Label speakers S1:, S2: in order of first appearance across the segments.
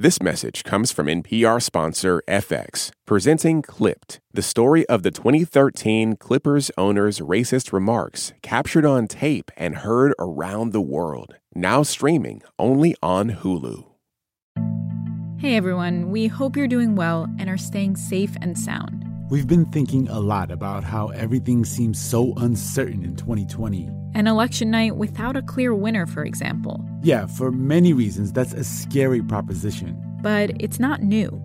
S1: This message comes from NPR sponsor FX, presenting Clipped, the story of the 2013 Clippers owner's racist remarks captured on tape and heard around the world. Now streaming only on Hulu.
S2: Hey everyone, we hope you're doing well and are staying safe and sound.
S3: We've been thinking a lot about how everything seems so uncertain in 2020.
S2: An election night without a clear winner, for example.
S3: Yeah, for many reasons, that's a scary proposition.
S2: But it's not new.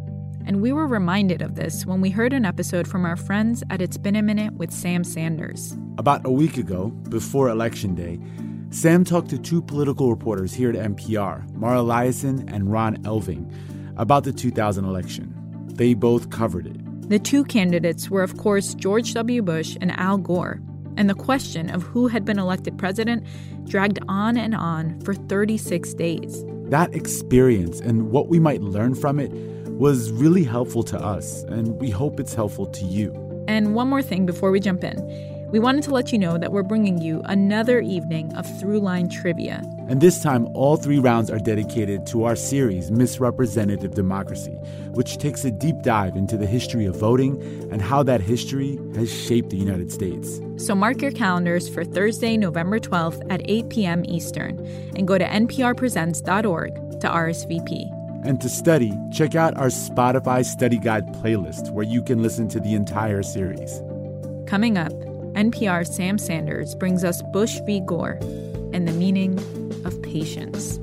S2: And we were reminded of this when we heard an episode from our friends at It's Been a Minute with Sam Sanders.
S3: About a week ago, before Election Day, Sam talked to two political reporters here at NPR, Mara Liasson and Ron Elving, about the 2000 election. They both covered it.
S2: The two candidates were, of course, George W. Bush and Al Gore, and the question of who had been elected president dragged on and on for 36 days.
S3: That experience and what we might learn from it was really helpful to us, and we hope it's helpful to you.
S2: And one more thing before we jump in. We wanted to let you know that we're bringing you another evening of Throughline Trivia.
S3: And this time, all three rounds are dedicated to our series, Misrepresentative Democracy, which takes a deep dive into the history of voting and how that history has shaped the United States.
S2: So mark your calendars for Thursday, November 12th at 8 p.m. Eastern, and go to nprpresents.org to RSVP.
S3: And to study, check out our Spotify Study Guide playlist, where you can listen to the entire series.
S2: Coming up, NPR's Sam Sanders brings us Bush v. Gore and the meaning patience.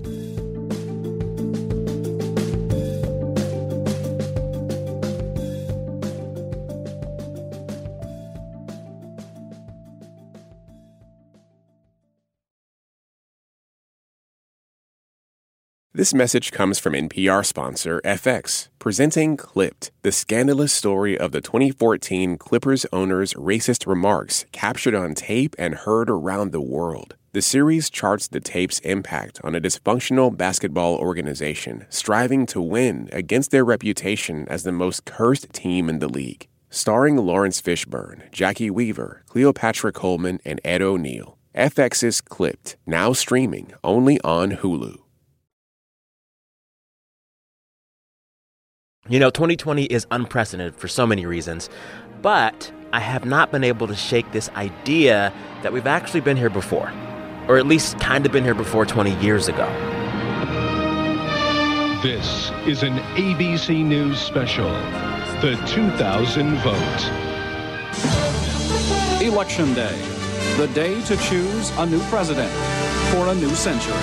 S1: This message comes from NPR sponsor FX, presenting Clipped, the scandalous story of the 2014 Clippers owner's racist remarks captured on tape and heard around the world. The series charts the tape's impact on a dysfunctional basketball organization striving to win against their reputation as the most cursed team in the league. Starring Laurence Fishburne, Jacki Weaver, Cleopatra Coleman, and Ed O'Neill. FX's Clipped, now streaming only on Hulu.
S4: You know, 2020 is unprecedented for so many reasons, but I have not been able to shake this idea that we've actually been here before, or at least kind of been here before 20 years ago.
S5: This is an ABC News special, The 2000 Vote.
S6: Election Day, the day to choose a new president for a new century.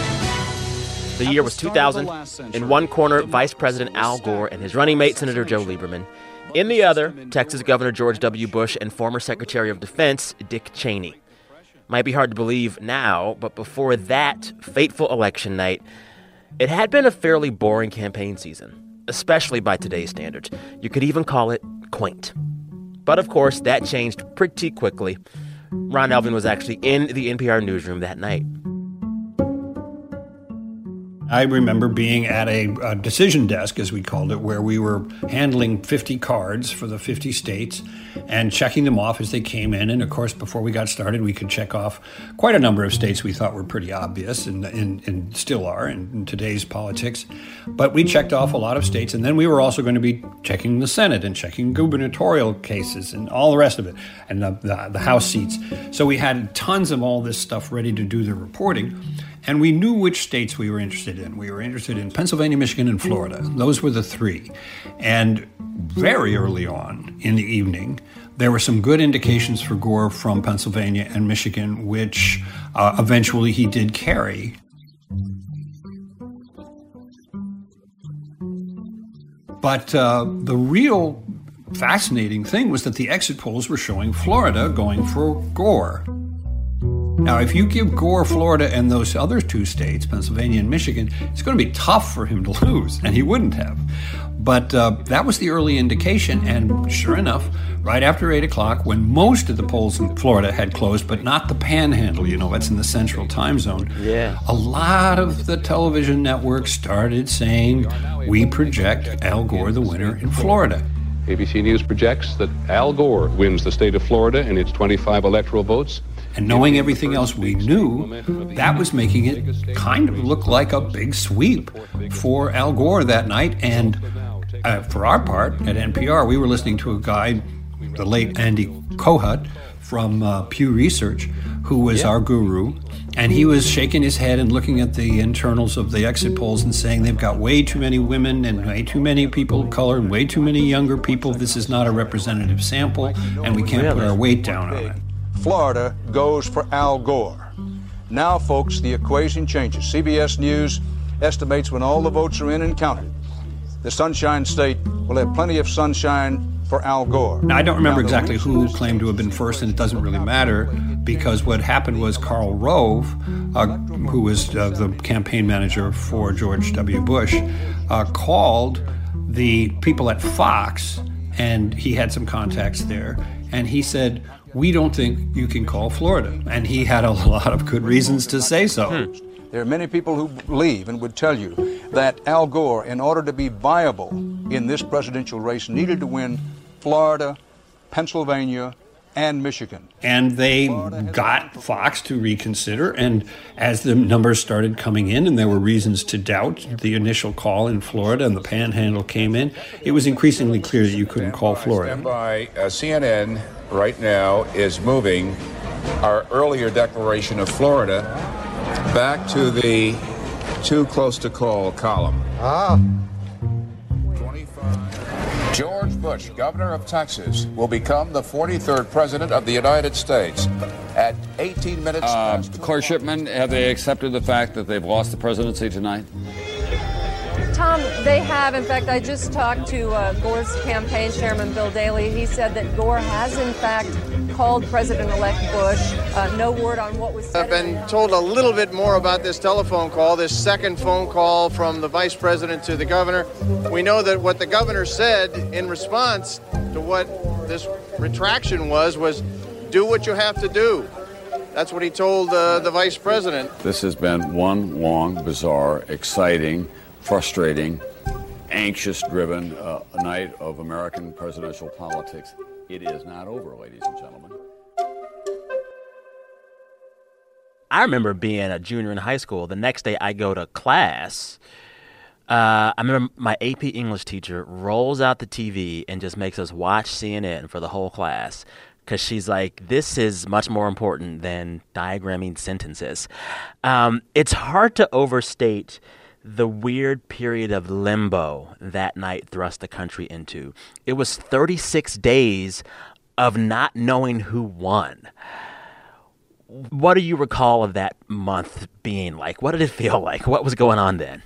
S4: The year was 2000. In one corner, Vice President Al Gore and his running mate, Senator Joe Lieberman. In the other, Texas Governor George W. Bush and former Secretary of Defense Dick Cheney. Might be hard to believe now, but before that fateful election night, it had been a fairly boring campaign season, especially by today's standards. You could even call it quaint. But of course, that changed pretty quickly. Ron Elving was actually in the NPR newsroom that night.
S7: I remember being at a, a, decision desk, as we called it, where we were handling 50 cards for the 50 states and checking them off as they came in. And of course, before we got started, we could check off quite a number of states we thought were pretty obvious and, and, and still are in, in, today's politics. But we checked off a lot of states. And then we were also going to be checking the Senate and checking gubernatorial cases and all the rest of it and the, the, the House seats. So we had tons of all this stuff ready to do the reporting. And we knew which states we were interested in. We were interested in Pennsylvania, Michigan, and Florida. Those were the three. And very early on in the evening, there were some good indications for Gore from Pennsylvania and Michigan, which uh, eventually he did carry. But uh, the real fascinating thing was that the exit polls were showing Florida going for Gore. Now, if you give Gore Florida and those other two states, Pennsylvania and Michigan, it's going to be tough for him to lose, and he wouldn't have. But uh, that was the early indication, and sure enough, right after 8 o'clock, when most of the polls in Florida had closed, but not the panhandle, you know, that's in the central time zone,
S4: yeah.
S7: a lot of the television networks started saying, We project Al Gore the winner in Florida.
S8: ABC News projects that Al Gore wins the state of Florida in its 25 electoral votes
S7: And knowing everything else we knew, that was making it kind of look like a big sweep for Al Gore that night. And uh, for our part at NPR, we were listening to a guy, the late Andy Kohut from uh, Pew Research, who was yeah. our guru. And he was shaking his head and looking at the internals of the exit polls and saying they've got way too many women and way too many people of color and way too many younger people. This is not a representative sample, and we can't put our weight down on it.
S8: Florida goes for Al Gore. Now, folks, the equation changes. CBS News estimates when all the votes are in and counted, the Sunshine State will have plenty of sunshine for Al Gore.
S7: Now, I don't remember exactly who claimed to have been first, and it doesn't really matter because what happened was Karl Rove, uh, who was uh, the campaign manager for George W. Bush, uh, called the people at Fox, and he had some contacts there, and he said, we don't think you can call Florida. And he had a lot of good reasons to say so. Hmm.
S8: There are many people who believe and would tell you that Al Gore, in order to be viable in this presidential race, needed to win Florida, Pennsylvania, and Michigan.
S7: And they got Fox to reconsider. And as the numbers started coming in and there were reasons to doubt the initial call in Florida and the panhandle came in, it was increasingly clear that you couldn't call Florida.
S9: Stand by. Uh, CNN right now is moving our earlier declaration of Florida back to the too close to call column. Ah. George Bush, governor of Texas, will become the 43rd president of the United States at 18 minutes uh.
S10: Claire Shipman, have they accepted the fact that they've lost the presidency tonight?
S11: Tom, they have. In fact, I just talked to uh, Gore's campaign chairman, Bill Daley. He said that Gore has, in fact, called President-elect Bush. Uh, no word on what was said.
S12: I've been told a little bit more about this telephone call, this second phone call from the vice president to the governor. We know that what the governor said in response to what this retraction was was, "Do what you have to do." That's what he told uh, the vice president.
S10: This has been one long, bizarre, exciting frustrating, anxious driven uh, night of American presidential politics. It is not over, ladies and gentlemen.
S4: I remember being a junior in high school. The next day I go to class. Uh, I remember my AP English teacher rolls out the TV and just makes us watch CNN for the whole class because she's like, this is much more important than diagramming sentences. Um, it's hard to overstate the weird period of limbo that night thrust the country into. It was 36 days of not knowing who won. What do you recall of that month being like? What did it feel like? What was going on then?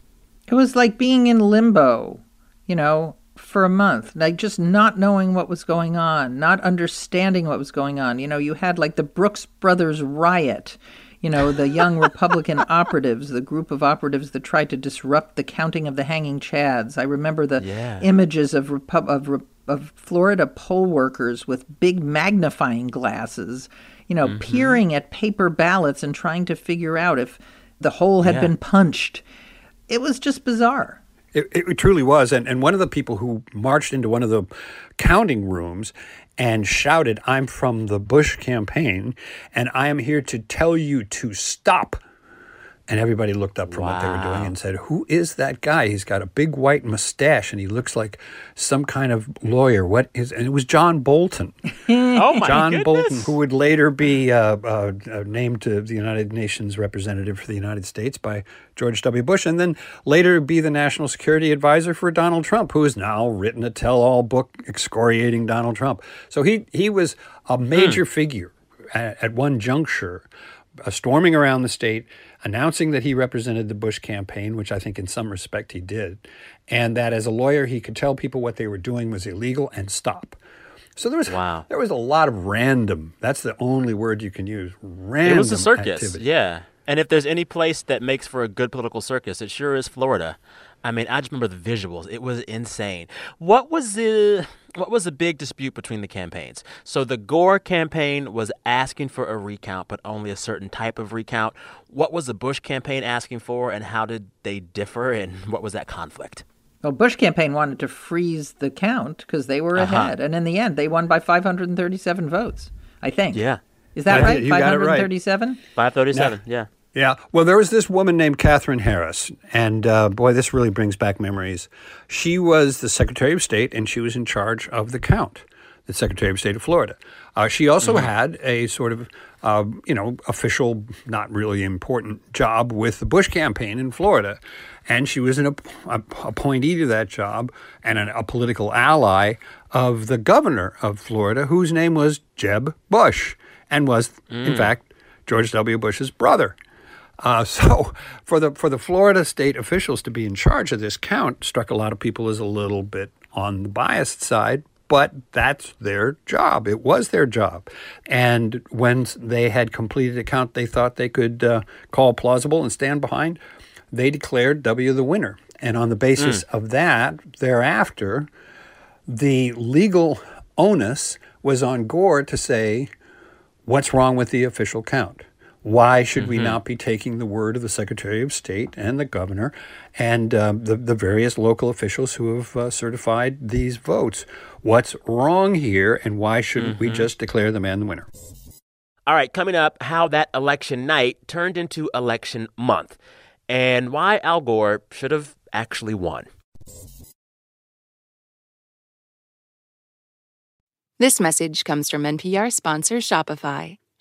S13: It was like being in limbo, you know, for a month, like just not knowing what was going on, not understanding what was going on. You know, you had like the Brooks Brothers riot you know, the young Republican operatives, the group of operatives that tried to disrupt the counting of the hanging chads. I remember the yeah. images of, Repu- of, of Florida poll workers with big magnifying glasses, you know, mm-hmm. peering at paper ballots and trying to figure out if the hole had yeah. been punched. It was just bizarre.
S7: It, it, truly was. And, and one of the people who marched into one of the counting rooms and shouted, I'm from the Bush campaign, and I am here to tell you to stop and everybody looked up from wow. what they were doing and said, Who is that guy? He's got a big white mustache and he looks like some kind of lawyer. What is, and it was John Bolton.
S4: oh, my god.
S7: John
S4: goodness.
S7: Bolton, who would later be uh, uh, uh, named to the United Nations representative for the United States by George W. Bush, and then later be the national security advisor for Donald Trump, who has now written a tell all book excoriating Donald Trump. So he, he was a major hmm. figure at, at one juncture, uh, storming around the state announcing that he represented the Bush campaign, which I think in some respect he did, and that as a lawyer he could tell people what they were doing was illegal and stop. So there was wow. there was a lot of random. That's the only word you can use. Random.
S4: It was a circus.
S7: Activity.
S4: Yeah. And if there's any place that makes for a good political circus, it sure is Florida. I mean, I just remember the visuals. It was insane. What was the what was the big dispute between the campaigns? So the Gore campaign was asking for a recount, but only a certain type of recount. What was the Bush campaign asking for, and how did they differ, and what was that conflict?
S13: Well, Bush campaign wanted to freeze the count because they were uh-huh. ahead, and in the end, they won by 537 votes. I think.
S4: Yeah.
S13: Is that
S7: I
S13: right?
S7: think you got it right.
S13: 537?
S4: 537, yeah.
S7: Yeah. Well, there was this woman named Katherine Harris, and uh, boy, this really brings back memories. She was the Secretary of State, and she was in charge of the count, the Secretary of State of Florida. Uh, she also
S4: Mm-hmm.
S7: had a sort of, uh, you know, official, not really important job with the Bush campaign in Florida. And she was an app- app- appointee to that job and an, a political ally of the governor of Florida, whose name was Jeb Bush and was, in
S4: Mm.
S7: fact, George W. Bush's brother. Uh, so for the for the Florida state officials to be in charge of this count struck a lot of people as a little bit on the biased side, but that's their job. It was their job, and when they had completed a count, they thought they could uh, call plausible and stand behind. They declared W the winner, and on the basis of that, thereafter, the legal onus was on Gore to say, what's wrong with the official count? Why should we
S4: Mhm.
S7: not be taking the word of the Secretary of State and the governor and um, the, the various local officials who have uh, certified these votes? What's wrong here, and why shouldn't we
S4: Mhm.
S7: just declare the man the winner?
S4: All right, coming up, how that election night turned into election month and why Al Gore should have actually won.
S14: This message comes from NPR sponsor Shopify.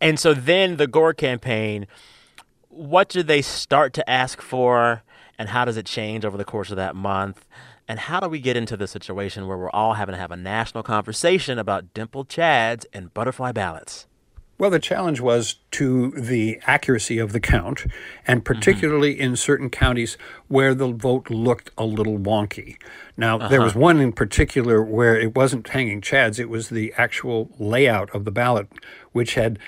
S4: And so then the Gore campaign, what do they start to ask for, and how does it change over the course of that month? And how do we get into the situation where we're all having to have a national conversation about dimpled chads and butterfly ballots?
S7: Well, the challenge was to the accuracy of the count, and particularly in certain counties where the vote looked a little wonky. Now, there was
S4: Uh-huh.
S7: one in particular where it wasn't hanging chads, it was the actual layout of the ballot, which had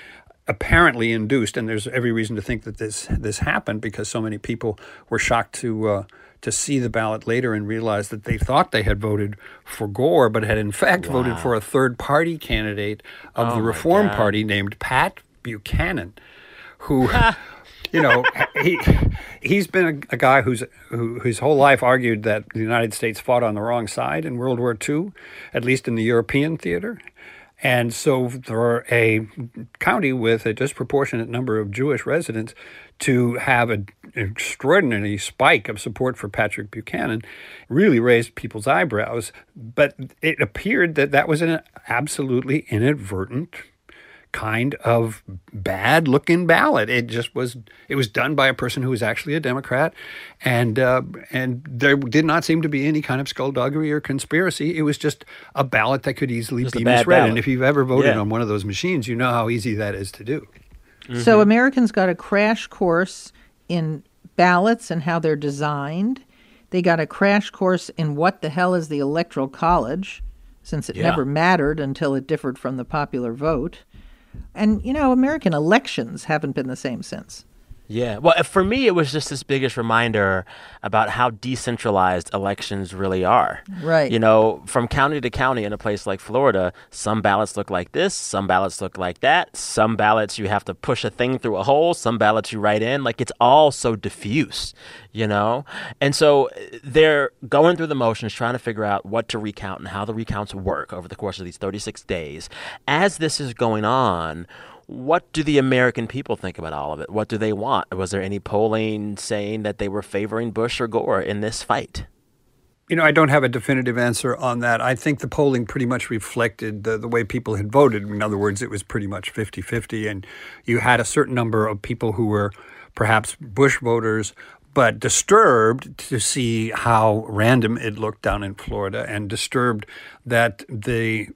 S7: apparently induced, and there's every reason to think that this this happened because so many people were shocked to uh, to see the ballot later and realize that they thought they had voted for Gore, but had in fact voted for a third party candidate of
S4: Oh
S7: the Reform
S4: God.
S7: Party named Pat Buchanan, who. You know, he he's been a, a guy who's who his whole life argued that the United States fought on the wrong side in World War II, at least in the European theater, and so for a county with a disproportionate number of Jewish residents to have an extraordinary spike of support for Patrick Buchanan really raised people's eyebrows. But it appeared that that was an absolutely inadvertent kind of bad looking ballot. It just was. It was done by a person who was actually a Democrat, and uh, and there did not seem to be any kind of skullduggery or conspiracy. It was just a ballot that could easily
S4: Just
S7: be misread.
S4: ballot.
S7: And if you've ever voted
S4: Yeah.
S7: on one of those machines, you know how easy that is to do.
S13: So Americans got a crash course in ballots and how they're designed. They got a crash course in what the hell is the electoral college, since it
S4: Yeah.
S13: never mattered until it differed from the popular vote. And you know, American elections haven't been the same since.
S4: Yeah. Well, uh, for me, it was just this biggest reminder about how decentralized elections really are.
S13: Right.
S4: You know, from county to county in a place like Florida, some ballots look like this, some ballots look like that, some ballots you have to push a thing through a hole, some ballots you write in. Like it's all so diffuse, you know? And so uh, they're going through the motions trying to figure out what to recount and how the recounts work over the course of these 36 days. As this is going on, what do the American people think about all of it? What do they want? Was there any polling saying that they were favoring Bush or Gore in this fight?
S7: You know, I don't have a definitive answer on that. I think the polling pretty much reflected the, the way people had voted. In other words, it was pretty much 50 50. And you had a certain number of people who were perhaps Bush voters, but disturbed to see how random it looked down in Florida and disturbed that the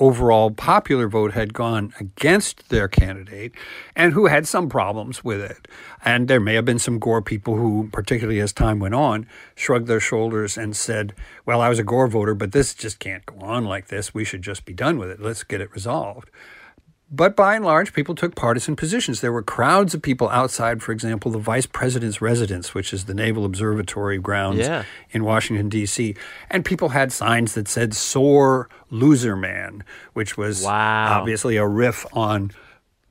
S7: overall popular vote had gone against their candidate and who had some problems with it. And there may have been some Gore people who, particularly as time went on, shrugged their shoulders and said, Well, I was a Gore voter, but this just can't go on like this. We should just be done with it. Let's get it resolved. But by and large, people took partisan positions. There were crowds of people outside, for example, the vice president's residence, which is the Naval Observatory grounds
S4: Yeah.
S7: in Washington, D.C. And people had signs that said sore loser man, which was obviously a riff on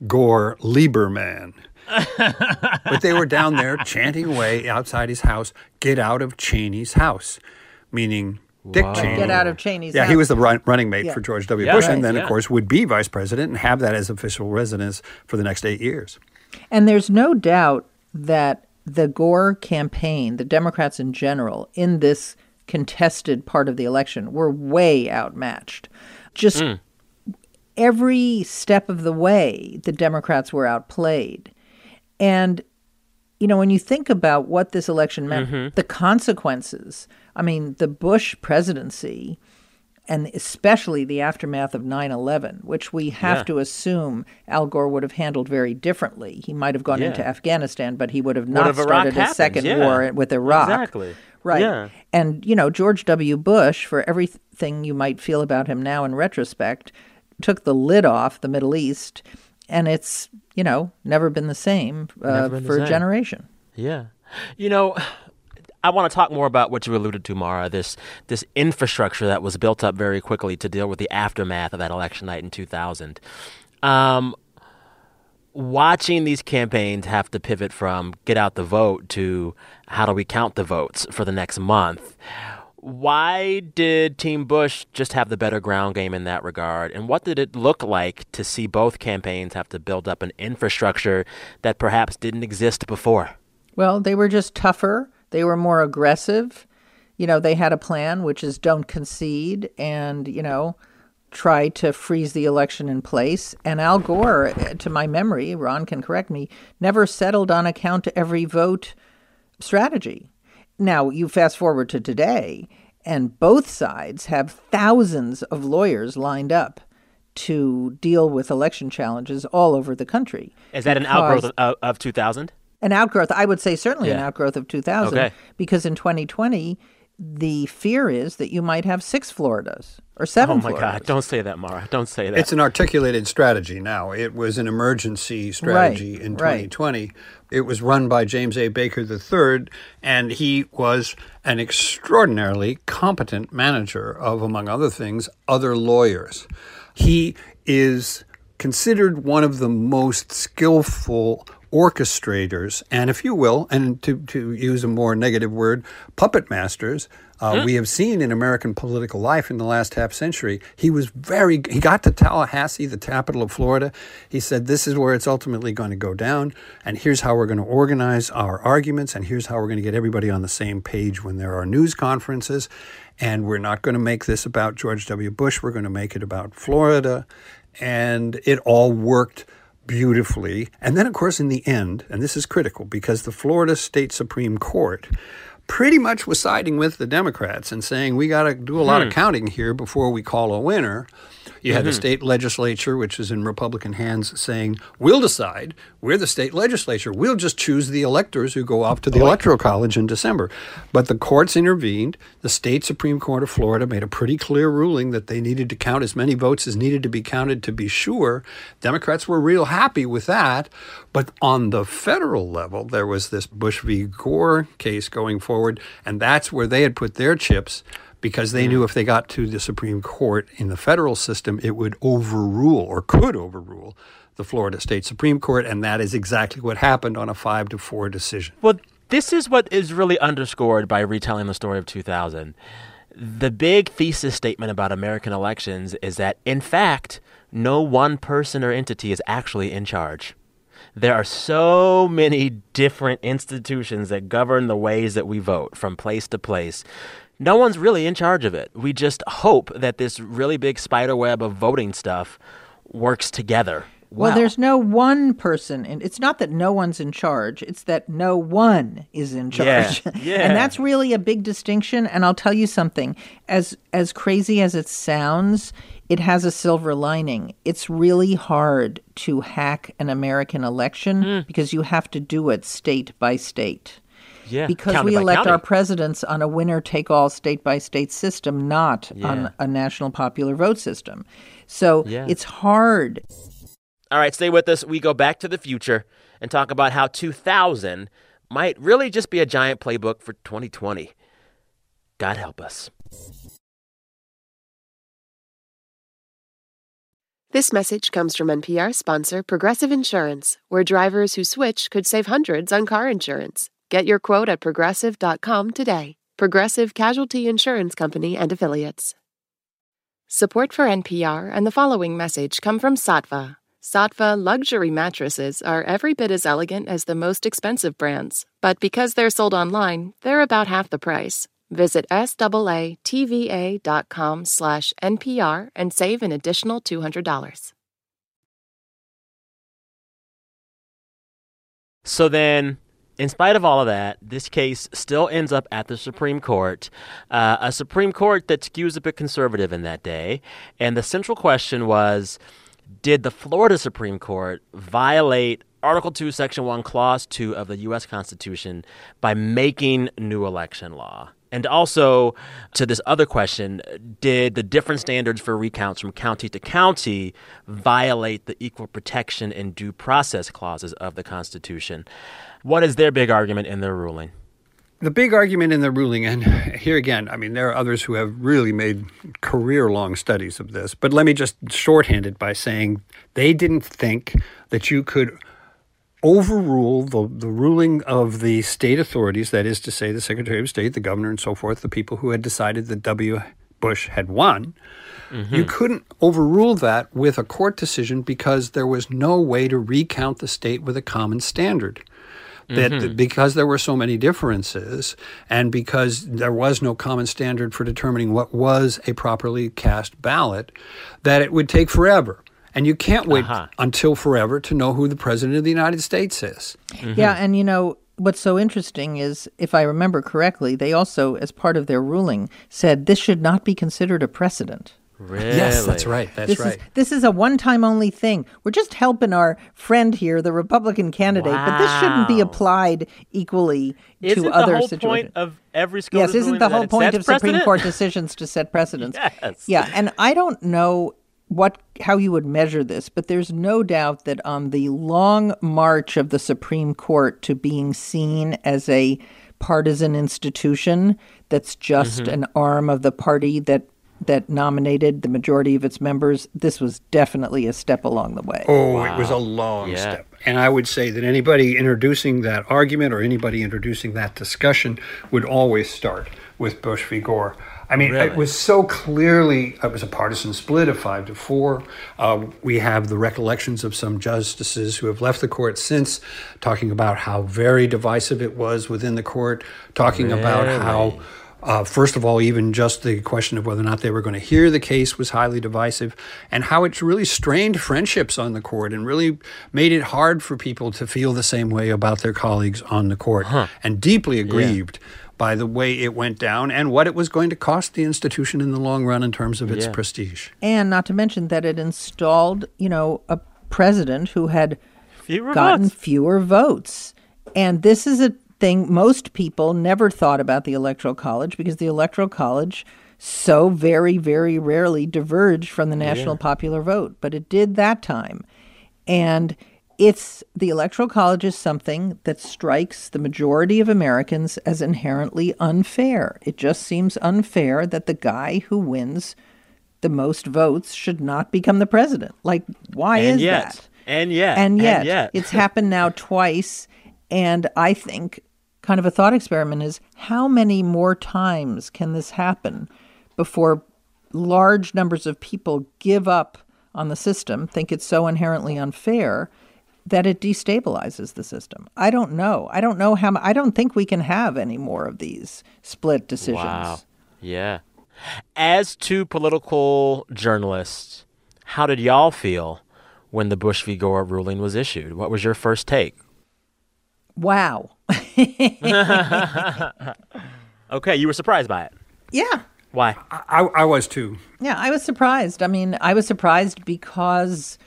S7: Gore Lieberman. but they were down there chanting away outside his house, get out of Cheney's house, meaning Dick
S13: Wow.
S7: Cheney.
S13: Get out of Cheney's
S7: Yeah, he was the run, running mate
S13: Yeah.
S7: for George W.
S13: Yeah.
S7: Bush,
S13: Right,
S7: and then,
S13: yeah.
S7: of course, would be vice president and have that as official residence for the next eight years.
S13: And there's no doubt that the Gore campaign, the Democrats in general, in this contested part of the election, were way outmatched. Just every step of the way, the Democrats were outplayed. And, you know, when you think about what this election meant,
S15: Mhm.
S13: the consequences, I mean, the Bush presidency, and especially the aftermath of 9 11, which we have
S15: Yeah.
S13: to assume Al Gore would have handled very differently. He might have gone into Afghanistan, but he would have not started a second
S4: Yeah.
S13: war with Iraq.
S4: Exactly.
S13: Right.
S4: Yeah.
S13: And, you know, George W. Bush, for everything you might feel about him now in retrospect, took the lid off the Middle East, and it's, you know, never been the same uh,
S4: been the
S13: for a generation.
S4: Yeah. You know, I want to talk more about what you alluded to, Mara, this this infrastructure that was built up very quickly to deal with the aftermath of that election night in 2000. Um, watching these campaigns have to pivot from get out the vote to how do we count the votes for the next month. Why did Team Bush just have the better ground game in that regard? And what did it look like to see both campaigns have to build up an infrastructure that perhaps didn't exist before?
S13: Well, they were just tougher. They were more aggressive. You know, they had a plan, which is don't concede and, you know, try to freeze the election in place. And Al Gore, to my memory, Ron can correct me, never settled on a count every vote strategy. Now, you fast forward to today, and both sides have thousands of lawyers lined up to deal with election challenges all over the country.
S4: Is that an outgrowth of, of 2000?
S13: An outgrowth i would say certainly an outgrowth of 2000
S4: Okay.
S13: because in 2020 the fear is that you might have six floridas or seven
S4: Oh my
S13: floridas
S4: God! Don't say that, Mara. Don't say that.
S7: It's an articulated strategy now. It was an emergency strategy in
S13: right.
S7: 2020. It was run by James A. Baker III, and he was an extraordinarily competent manager of, among other things, other lawyers. He is considered one of the most skillful orchestrators, and if you will, and to, to use a more negative word, puppet masters. Uh, We have seen in American political life in the last half century, he was very, he got to Tallahassee, the capital of Florida. He said, This is where it's ultimately going to go down, and here's how we're going to organize our arguments, and here's how we're going to get everybody on the same page when there are news conferences. And we're not going to make this about George W. Bush, we're going to make it about Florida. And it all worked beautifully. And then, of course, in the end, and this is critical because the Florida State Supreme Court pretty much was siding with the Democrats and saying we got to do a lot
S15: Hmm.
S7: of counting here before we call a winner. You had the
S15: Mhm.
S7: state legislature, which is in Republican hands, saying, We'll decide. We're the state legislature. We'll just choose the electors who go off to the Electoral College in December. But the courts intervened. The state Supreme Court of Florida made a pretty clear ruling that they needed to count as many votes as needed to be counted to be sure. Democrats were real happy with that. But on the federal level, there was this Bush v. Gore case going forward, and that's where they had put their chips because they mm. knew if they got to the Supreme Court in the federal system, it would overrule or could overrule the Florida State Supreme Court, and that is exactly what happened on a five to four decision.
S4: Well, this is what is really underscored by retelling the story of 2000. The big thesis statement about American elections is that, in fact, no one person or entity is actually in charge. There are so many different institutions that govern the ways that we vote from place to place. No one's really in charge of it. We just hope that this really big spider web of voting stuff works together.
S13: well there's no one person and it's not that no one's in charge it's that no one is in charge
S4: yeah. yeah.
S13: and that's really a big distinction and i'll tell you something as as crazy as it sounds it has a silver lining it's really hard to hack an american election
S4: Hmm.
S13: because you have to do it state by state
S4: Yeah,
S13: because
S4: county
S13: we elect
S4: county.
S13: our presidents on a winner take all state by state system, not
S4: Yeah.
S13: on a national popular vote system. So
S4: Yeah.
S13: it's hard.
S4: All right, stay with us. We go back to the future and talk about how 2000 might really just be a giant playbook for 2020. God help us.
S15: This message comes from NPR sponsor Progressive Insurance, where drivers who switch could save hundreds on car insurance. Get your quote at progressive.com today. Progressive Casualty Insurance Company and Affiliates. Support for NPR and the following message come from Saatva. Saatva luxury mattresses are every bit as elegant as the most expensive brands, but because they're sold online, they're about half the price. Visit SAATVA.com slash NPR and save an additional $200.
S4: So then, in spite of all of that, this case still ends up at the Supreme Court, uh, a Supreme Court that skews a bit conservative in that day. And the central question was Did the Florida Supreme Court violate Article 2, Section 1, Clause 2 of the U.S. Constitution by making new election law? And also, to this other question, did the different standards for recounts from county to county violate the equal protection and due process clauses of the Constitution? What is their big argument in their ruling?
S7: The big argument in the ruling, and here again, I mean, there are others who have really made career long studies of this, but let me just shorthand it by saying they didn't think that you could overrule the, the ruling of the state authorities, that is to say, the Secretary of State, the governor, and so forth, the people who had decided that W. Bush had won. Mm-hmm. You couldn't overrule that with a court decision because there was no way to recount the state with a common standard. That mm-hmm. because there were so many differences and because there was no common standard for determining what was a properly cast ballot, that it would take forever. And you can't wait uh-huh. until forever to know who the president of the United States is.
S13: Mm-hmm. Yeah, and you know, what's so interesting is, if I remember correctly, they also, as part of their ruling, said this should not be considered a precedent.
S4: Really?
S7: Yes, that's right. That's
S13: this
S7: right.
S13: Is, this is a one time only thing. We're just helping our friend here, the Republican candidate, wow. but this shouldn't be applied equally
S4: isn't
S13: to other
S4: the whole
S13: situations.
S4: Point of every
S13: yes, isn't the whole point of
S4: precedent?
S13: Supreme Court decisions to set precedents?
S4: yes.
S13: Yeah, and I don't know what how you would measure this, but there's no doubt that on the long march of the Supreme Court to being seen as a partisan institution that's just mm-hmm. an arm of the party that that nominated the majority of its members, this was definitely a step along the way.
S7: Oh, wow. it was a long
S4: yeah.
S7: step. And I would say that anybody introducing that argument or anybody introducing that discussion would always start with Bush v. Gore. I mean, really? it was so clearly it was a partisan split of five to four. Uh, we have the recollections of some justices who have left the court since, talking about how very divisive it was within the court, talking really? about how. Uh, first of all, even just the question of whether or not they were going to hear the case was highly divisive, and how it really strained friendships on the court and really made it hard for people to feel the same way about their colleagues on the court, huh. and deeply aggrieved yeah by the way it went down and what it was going to cost the institution in the long run in terms of its yeah. prestige.
S13: And not to mention that it installed, you know, a president who had
S4: fewer
S13: gotten
S4: votes.
S13: fewer votes. And this is a thing most people never thought about the Electoral College because the Electoral College so very, very rarely diverged from the national yeah. popular vote. But it did that time. And it's the electoral college is something that strikes the majority of Americans as inherently unfair. It just seems unfair that the guy who wins the most votes should not become the president. Like, why
S4: and
S13: is
S4: yet,
S13: that?
S4: And yet,
S13: and yet,
S4: and yet.
S13: it's happened now twice. And I think kind of a thought experiment is how many more times can this happen before large numbers of people give up on the system, think it's so inherently unfair? that it destabilizes the system. I don't know. I don't know how. I don't think we can have any more of these split decisions.
S4: Wow. Yeah. As two political journalists, how did y'all feel when the Bush v. Gore ruling was issued? What was your first take?
S13: Wow.
S4: okay, you were surprised by it.
S13: Yeah.
S4: Why?
S7: I, I was too.
S13: Yeah, I was surprised. I mean, I was surprised because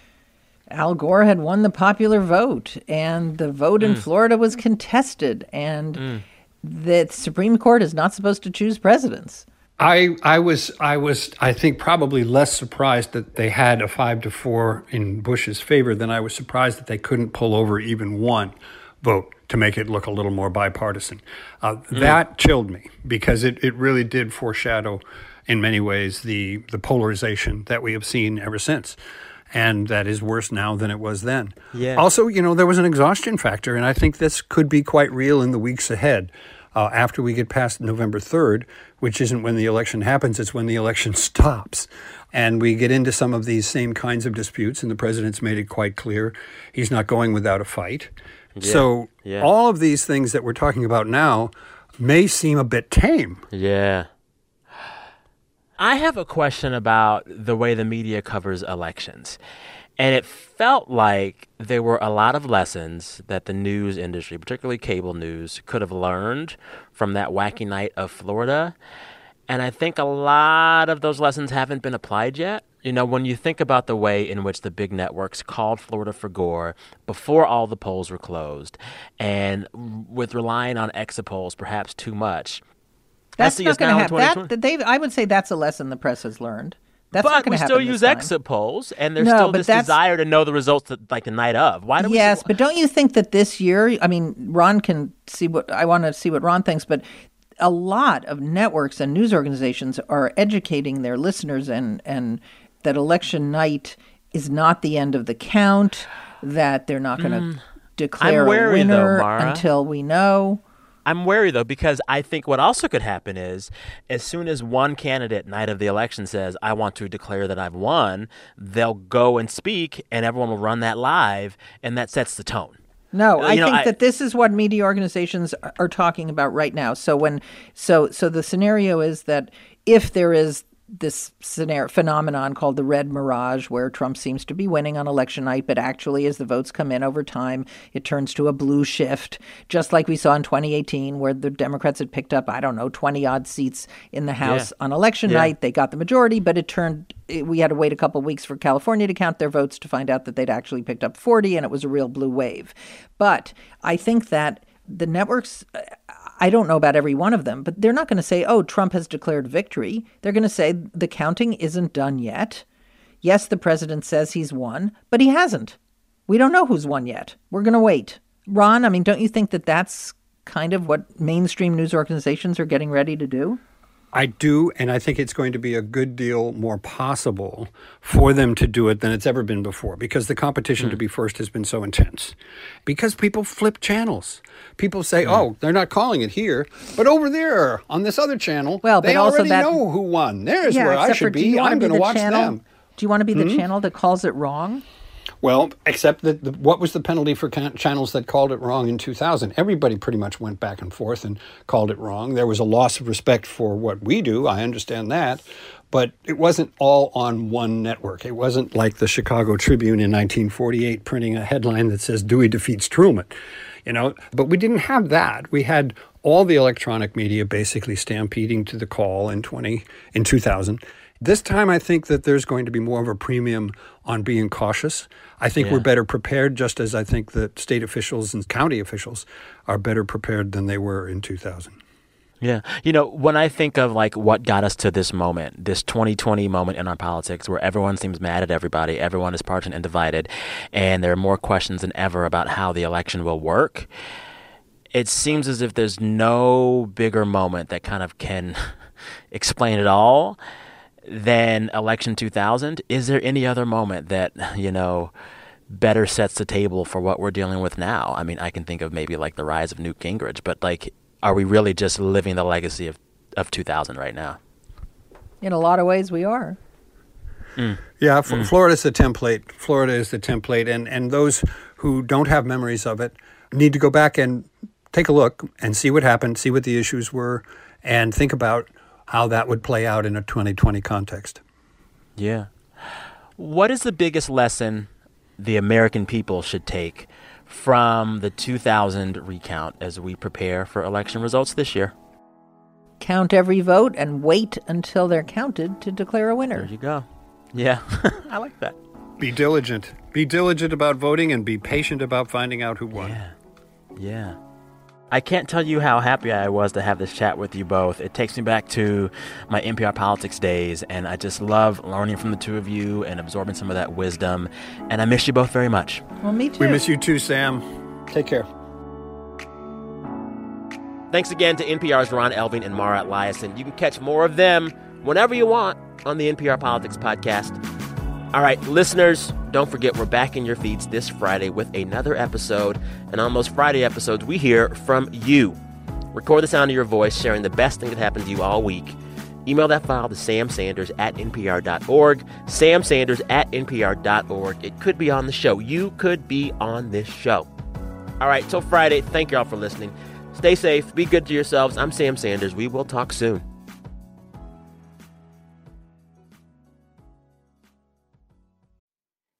S13: Al Gore had won the popular vote, and the vote mm. in Florida was contested, and mm. the Supreme Court is not supposed to choose presidents.
S7: I I was I was I think probably less surprised that they had a five to four in Bush's favor than I was surprised that they couldn't pull over even one vote to make it look a little more bipartisan. Uh, mm. That chilled me because it, it really did foreshadow in many ways the the polarization that we have seen ever since. And that is worse now than it was then.
S4: Yeah.
S7: Also, you know, there was an exhaustion factor, and I think this could be quite real in the weeks ahead. Uh, after we get past November 3rd, which isn't when the election happens, it's when the election stops. And we get into some of these same kinds of disputes, and the president's made it quite clear he's not going without a fight. Yeah. So, yeah. all of these things that we're talking about now may seem a bit tame.
S4: Yeah. I have a question about the way the media covers elections. And it felt like there were a lot of lessons that the news industry, particularly cable news, could have learned from that wacky night of Florida. And I think a lot of those lessons haven't been applied yet. You know, when you think about the way in which the big networks called Florida for Gore before all the polls were closed, and with relying on exit polls perhaps too much,
S13: that's not going to happen. That, they, I would say that's a lesson the press has learned. That's
S4: but we still use exit polls, and there's no, still this desire to know the results that, like the night of. Why do we?
S13: Yes, but don't you think that this year? I mean, Ron can see what I want to see what Ron thinks, but a lot of networks and news organizations are educating their listeners and and that election night is not the end of the count. That they're not going to mm. declare a winner
S4: though,
S13: until we know.
S4: I'm wary though because I think what also could happen is as soon as one candidate night of the election says I want to declare that I've won, they'll go and speak and everyone will run that live and that sets the tone.
S13: No, I know, think I, that this is what media organizations are talking about right now. So when so so the scenario is that if there is this scenario, phenomenon called the red mirage, where Trump seems to be winning on election night, but actually, as the votes come in over time, it turns to a blue shift, just like we saw in 2018, where the Democrats had picked up, I don't know, 20 odd seats in the House yeah. on election yeah. night. They got the majority, but it turned, we had to wait a couple weeks for California to count their votes to find out that they'd actually picked up 40, and it was a real blue wave. But I think that the networks I don't know about every one of them, but they're not going to say, oh, Trump has declared victory. They're going to say the counting isn't done yet. Yes, the president says he's won, but he hasn't. We don't know who's won yet. We're going to wait. Ron, I mean, don't you think that that's kind of what mainstream news organizations are getting ready to do?
S7: I do, and I think it's going to be a good deal more possible for them to do it than it's ever been before because the competition mm. to hmm. be first has been so intense. Because people flip channels. People say, mm. "Oh, they're not calling it here, but over there on this other channel, well, they already that, know who won. There's yeah, where I should be. I'm going to watch
S13: channel?
S7: them."
S13: Do you want to be the mm-hmm. channel that calls it wrong?
S7: Well, except that the, what was the penalty for channels that called it wrong in 2000? Everybody pretty much went back and forth and called it wrong. There was a loss of respect for what we do. I understand that. But it wasn't all on one network. It wasn't like the Chicago Tribune in 1948 printing a headline that says Dewey defeats Truman. You know, but we didn't have that. We had all the electronic media basically stampeding to the call in 20 in 2000 this time, I think that there's going to be more of a premium on being cautious. I think yeah. we're better prepared, just as I think that state officials and county officials are better prepared than they were in 2000.
S4: Yeah. You know, when I think of like what got us to this moment, this 2020 moment in our politics where everyone seems mad at everybody, everyone is partisan and divided, and there are more questions than ever about how the election will work, it seems as if there's no bigger moment that kind of can explain it all than election 2000 is there any other moment that you know better sets the table for what we're dealing with now i mean i can think of maybe like the rise of newt gingrich but like are we really just living the legacy of, of 2000 right now
S13: in a lot of ways we are
S7: mm. yeah f- mm. florida's the template florida is the template and and those who don't have memories of it need to go back and take a look and see what happened see what the issues were and think about how that would play out in a 2020 context.
S4: Yeah. What is the biggest lesson the American people should take from the 2000 recount as we prepare for election results this year?
S13: Count every vote and wait until they're counted to declare a winner.
S4: There you go. Yeah, I like that.
S7: Be diligent. Be diligent about voting and be patient about finding out who won.
S4: Yeah. Yeah. I can't tell you how happy I was to have this chat with you both. It takes me back to my NPR politics days, and I just love learning from the two of you and absorbing some of that wisdom. And I miss you both very much.
S13: Well, me too.
S7: We miss you too, Sam. Take care.
S4: Thanks again to NPR's Ron Elving and Mara Liasson. You can catch more of them whenever you want on the NPR Politics Podcast. All right, listeners, don't forget we're back in your feeds this Friday with another episode. And on those Friday episodes, we hear from you. Record the sound of your voice sharing the best thing that happened to you all week. Email that file to samsanders at npr.org. Samsanders at npr.org. It could be on the show. You could be on this show. All right, till Friday, thank you all for listening. Stay safe, be good to yourselves. I'm Sam Sanders. We will talk soon.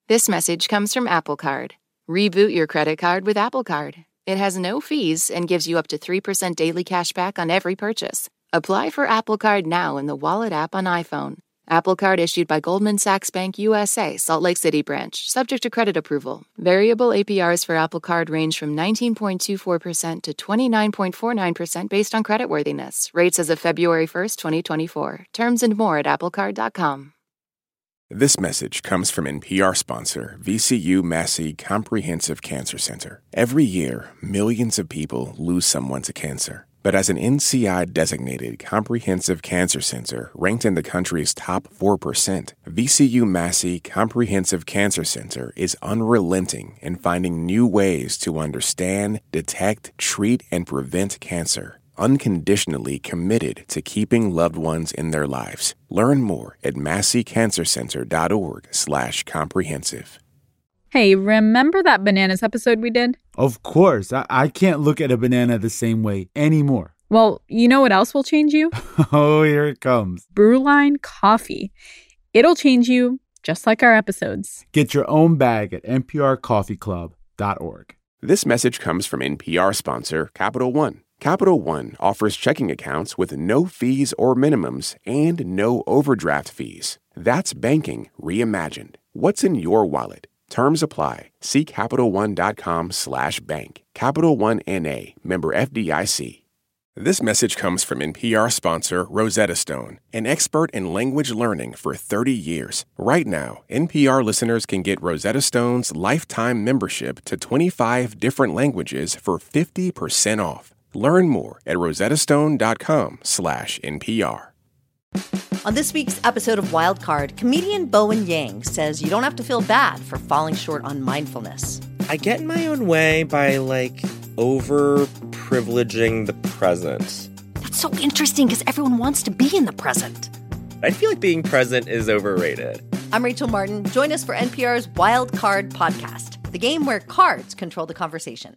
S14: This message comes from Apple Card. Reboot your credit card with Apple Card. It has no fees and gives you up to 3% daily cash back on every purchase. Apply for Apple Card now in the Wallet app on iPhone. Apple Card issued by Goldman Sachs Bank USA, Salt Lake City branch, subject to credit approval. Variable APRs for Apple Card range from 19.24% to 29.49% based on creditworthiness. Rates as of February 1st, 2024. Terms and more at applecard.com.
S1: This message comes from NPR sponsor VCU Massey Comprehensive Cancer Center. Every year, millions of people lose someone to cancer. But as an NCI designated comprehensive cancer center ranked in the country's top 4%, VCU Massey Comprehensive Cancer Center is unrelenting in finding new ways to understand, detect, treat, and prevent cancer unconditionally committed to keeping loved ones in their lives. Learn more at masseycancercenter.org slash comprehensive.
S2: Hey, remember that bananas episode we did?
S3: Of course. I, I can't look at a banana the same way anymore.
S2: Well, you know what else will change you?
S3: oh, here it comes.
S2: Brewline Coffee. It'll change you just like our episodes.
S3: Get your own bag at nprcoffeeclub.org.
S1: This message comes from NPR sponsor Capital One. Capital One offers checking accounts with no fees or minimums and no overdraft fees. That's banking reimagined. What's in your wallet? Terms apply. See CapitalOne.com slash bank. Capital One N.A. Member FDIC. This message comes from NPR sponsor Rosetta Stone, an expert in language learning for 30 years. Right now, NPR listeners can get Rosetta Stone's lifetime membership to 25 different languages for 50% off. Learn more at rosettastone.com/npr.
S16: On this week's episode of Wildcard, comedian Bowen Yang says you don't have to feel bad for falling short on mindfulness.
S17: I get in my own way by like over privileging the present.
S16: That's so interesting because everyone wants to be in the present.
S17: I feel like being present is overrated.
S16: I'm Rachel Martin. Join us for NPR's Wild Card podcast, the game where cards control the conversation.